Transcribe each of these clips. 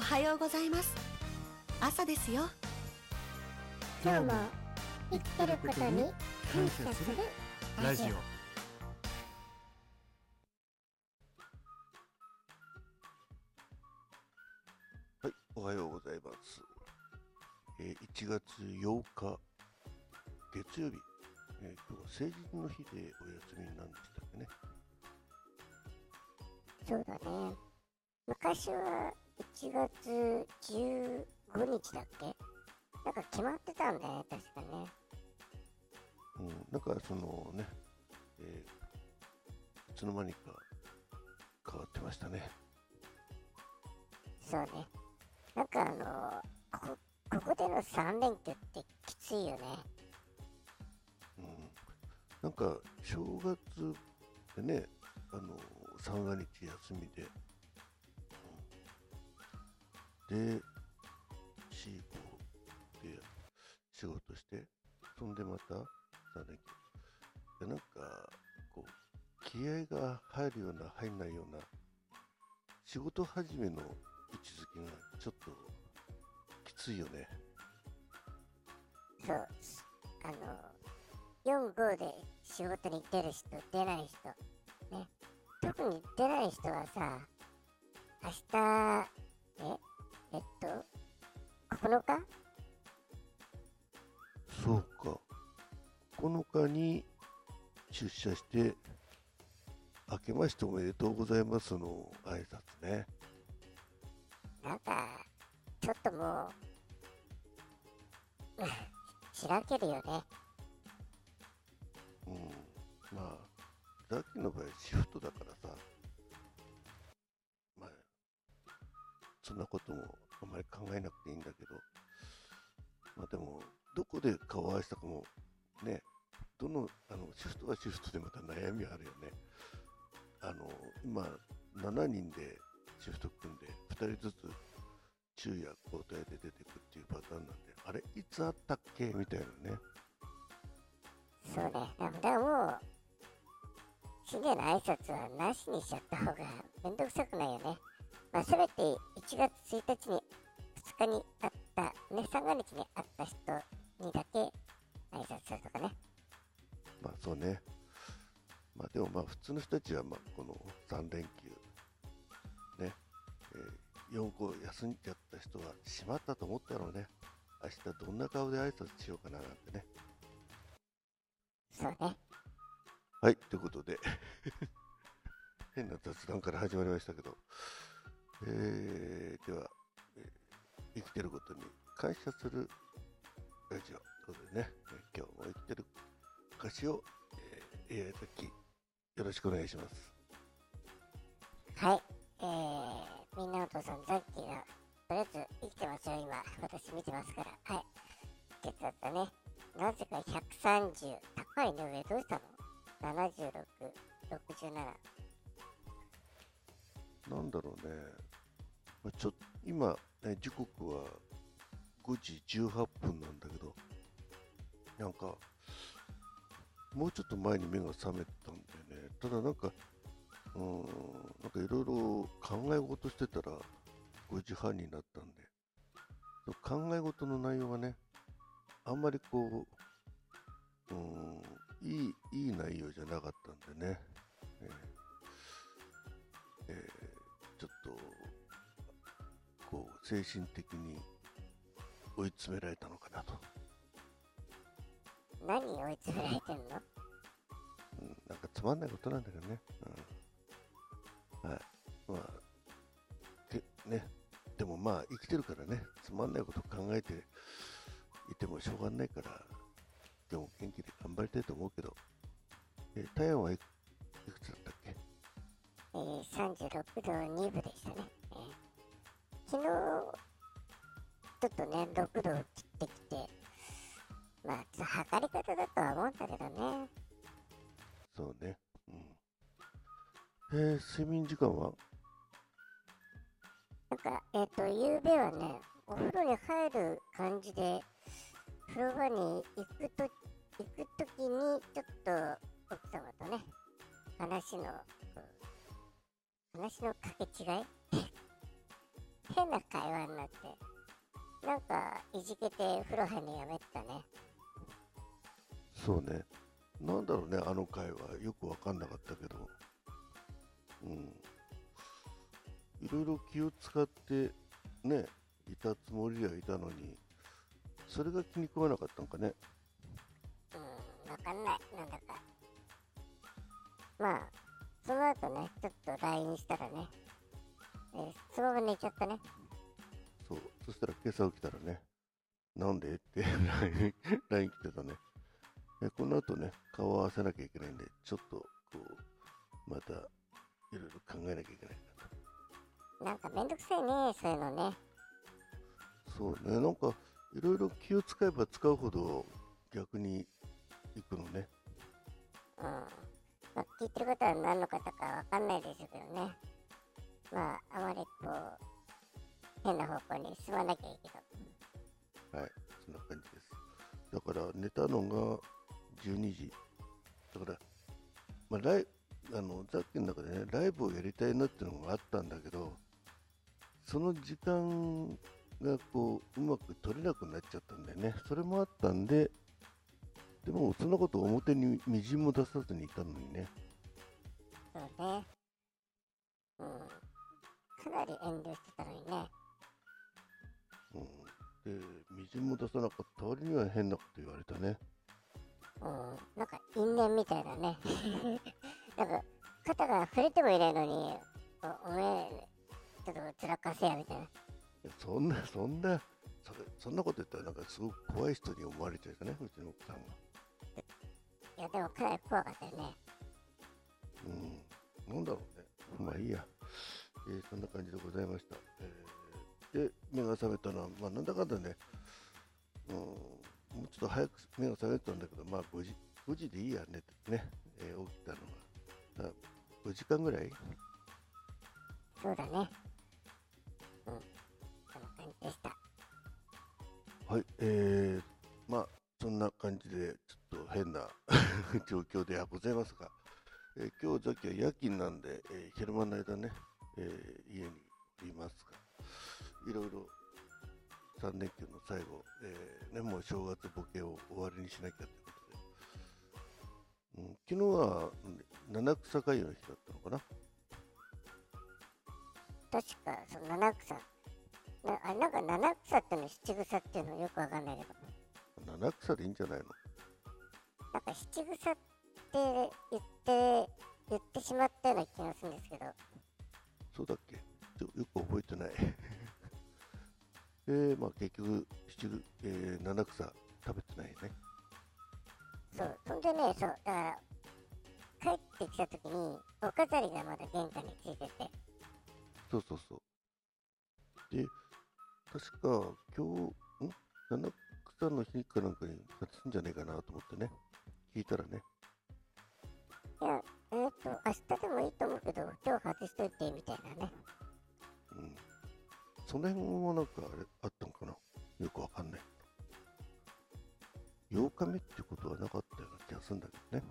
おはようございます。朝ですよ。今日も生きてることに感謝するラジオ。はい、おはようございます。えー1月8日、月曜日、えー今日は成人の日でお休みなんでしたっけね。そうだね。昔は1月15日だっけ？なんか決まってたんだよね確かね。うん、なんかそのね、えーいつの間にか変わってましたね。そうね。なんかあのこここでの3連休ってきついよね。うん、なんか正月でね、あの三が日休みで、うん、で、4、5で仕事して、そんでまた三連休。なんか、こう、気合が入るような、入んないような、仕事始めの位置づけがちょっときついよね。そうあの45で仕事に出る人出ない人ね特に出ない人はさ明日え？えっと9日そうか。9日に出社して、明けましておめでとうございますの挨拶ね。なんかちょっともうしらけるよねうん。まあ、ザッキーの場合シフトだからさ、まあ、そんなこともあまり考えなくていいんだけど、まあでも、どこで顔を合わせたかも、ね、どの、あの、シフトはシフトでまた悩みはあるよね。あの、今、7人でシフト組んで、2人ずつ昼夜交代で出てくっていうパターンなんで、あれ、いつあったっけ？みたいなね。そうねだからもう新年の挨拶はなしにしちゃった方がめんどくさくないよねまあせめて1月1日に2日に会ったね三が日に会った人にだけ挨拶するとかねまあそうね。まあでもまあ普通の人たちはまあこの3連休、ね、えー4個休んじゃった人はしまったと思ったろうね。明日どんな顔で挨拶しようかななんてね。そうねはい、ということで、変な雑談から始まりましたけど、えー、では、えー生きてることに感謝するラジオ。ということでね、えー今日も生きてる歌詞を、えー、AI さっきよろしくお願いします。はい。えー、みんなお父さんザッキーがとりあえず生きてますよ今。私見てますから。はい。血圧だね。なぜか130高いね。上どうしたの？7667なんだろうね、まあ、ちょ今、ね、時刻は5時18分なんだけど、なんか、もうちょっと前に目が覚めたんだよね。ただなんか、うーん、なんかいろいろ考え事してたら5時半になったんで、その考え事の内容がね、あんまりこう、うーん、いい、いい内容じゃなかったんでね。えーえーと、こう、精神的に追い詰められたのかなと。何追い詰められてんの？うん、なんかつまんないことなんだけどね。うん。はい。まあ、で、ね。でもまあ、生きてるからね、つまんないこと考えていてもしょうがないから、でも元気で頑張りたいと思うけど、え、タヤンはい36度2分でしたね、えー昨日ちょっとね6度を切ってきてまあちょっと測り方だとは思うんだけどねそうね。うん。えー、睡眠時間は？なんかえっ、と夕べはねお風呂に入る感じで風呂場に行くと行くときにちょっと奥様とね話の話の掛け違い？変変な会話になってなんかいじけて風呂入るのやめてたねそうね。なんだろうね、あの回はよくわかんなかったけど。うん。いろいろ気を使って、ね、いたつもりではいたのに、それが気に食わなかったのかね。うんわかんないなんだかまあその後ねちょっと LINE したらね、えーそのまま寝ちゃったねそう。そしたら今朝起きたらね、なんで？って LINE 来てたね。えこの後ね、顔を合わせなきゃいけないんで、ちょっと、こう、また、いろいろ考えなきゃいけないなと。なんかめんどくさいねそういうのねそうね、なんかいろいろ気を使えば使うほど逆に行くのね。うんまあ聞いてることは何の方かわかんないでしょうけどねまああまりこう変な方向に進まなきゃいいけどはい、そんな感じです。だから寝たのが12時。だから、まあ、ライあのさっきの中でね、ライブをやりたいなっていうのがあったんだけど、その時間がこう、うまく取れなくなっちゃったんだよね。それもあったんで、でもそんなこと表にみじんも出さずにいたのにね。そうね。うん。かなり遠慮してたのにね。うん、で、みじんも出さなかった割には変なこと言われたね。うん。なんか因縁みたいだね。なんか肩が触れてもいないのにおおめえちょっとつらかせやみたいな。いやそんな、そんな、それそんなこと言ったら、なんかすごく怖い人に思われちゃうよね、うちの奥さんが。いやでもかなり怖かったよね。うん、なんだろうね。まあいいや。えーそんな感じでございました。えーで、目が覚めたのは、まあなんだかんだね、うん、もうちょっと早く目が覚めたんだけど、まあ5時、5時でいいやねってね、えー起きたのが。だ5時間ぐらい？そうだね。うん。そんな感じでした。はい、えー、まあそんな感じでちょっと変な 状況ではございますが、えー今日さっきは夜勤なんで、えー昼間の間ね、えー家にいますが、いろいろ3連休の最後、えーね、もう正月ボケを終わりにしなきゃということで、うん、昨日は七草がゆの日だったのかな？確かその七草。なあなんか七草っての七草っていうのよくわかんないけど。七草でいいんじゃないの？なんか七草って言って言ってしまったような気がするんですけどそうだっけ？ちょよく覚えてない。えー、まあ結局、七ぐえー七草食べてないね。そうそんでねそうだから帰ってきた時にお飾りがまだ玄関についててそうそうそう。で、確か今日、ん？七草の日かなんかに外すんじゃねえかなと思ってね。聞いたらね。いやえっ、と明日でもいいと思うけど今日外しといてみたいなねうん。その辺もなんかあれあったのかな？よくわかんない。8日目ってことはなかったような気がするんだけどね。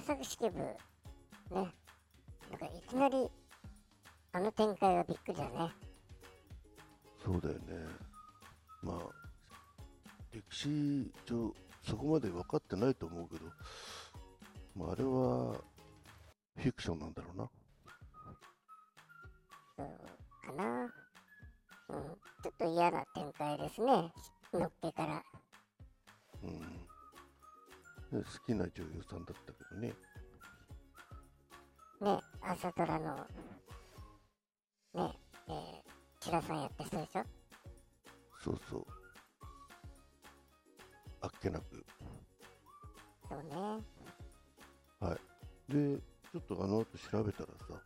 紫式部ね。なんかいきなりあの展開はびっくりだね。そうだよね。まあ、歴史上、そこまで分かってないと思うけど、まあ、あれは、フィクションなんだろうな。そうかな。うん。ちょっと嫌な展開ですね。のっけから。うん。ね好きな女優さんだったけどね。ね朝ドラのねえー、千田さんやった人でしょ？そうそう。あっけなく。そうねで、ちょっとあの後調べたらさ、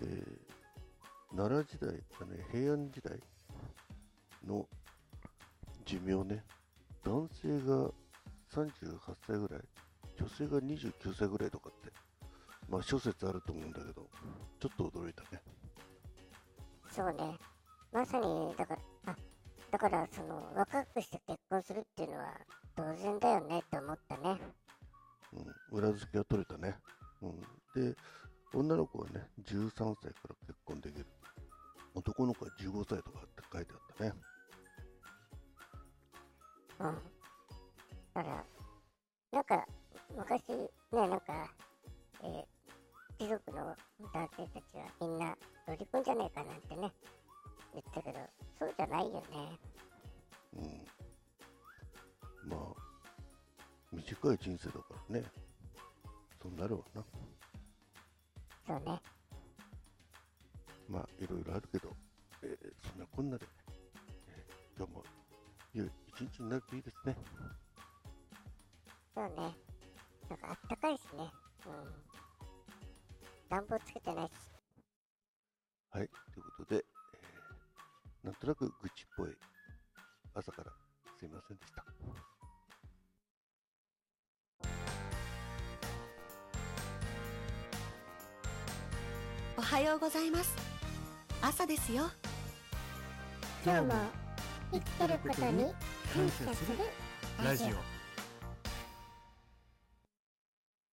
えー、奈良時代、あね、平安時代の寿命ね、男性が38歳ぐらい、女性が29歳ぐらいとかって、まあ諸説あると思うんだけど、ちょっと驚いたね。そうねまさにだからあだからその若くして結婚するっていうのは当然だよねって思ったねうん、裏付けは取れたね。うん、で、女の子はね、13歳から結婚できる。男の子は15歳とかって書いてあったね。うんだからなんか昔ねなんか、えー貴族の男性たちはみんなロリコンじゃねえかなんてね言ったけどそうじゃないよねうん。まあ、短い人生だからね。そうなるわな。そうねまあ、いろいろあるけど、えーそんなこんなで、えー今日も良い一日になるといいですね。そうね。なんかあったかいしね。うん。暖房つけてないし。はい、ということで、えーなんとなく愚痴っぽい。朝からすいませんでした。おはようございます。朝ですよ。今日も生きてることに感謝するラジオ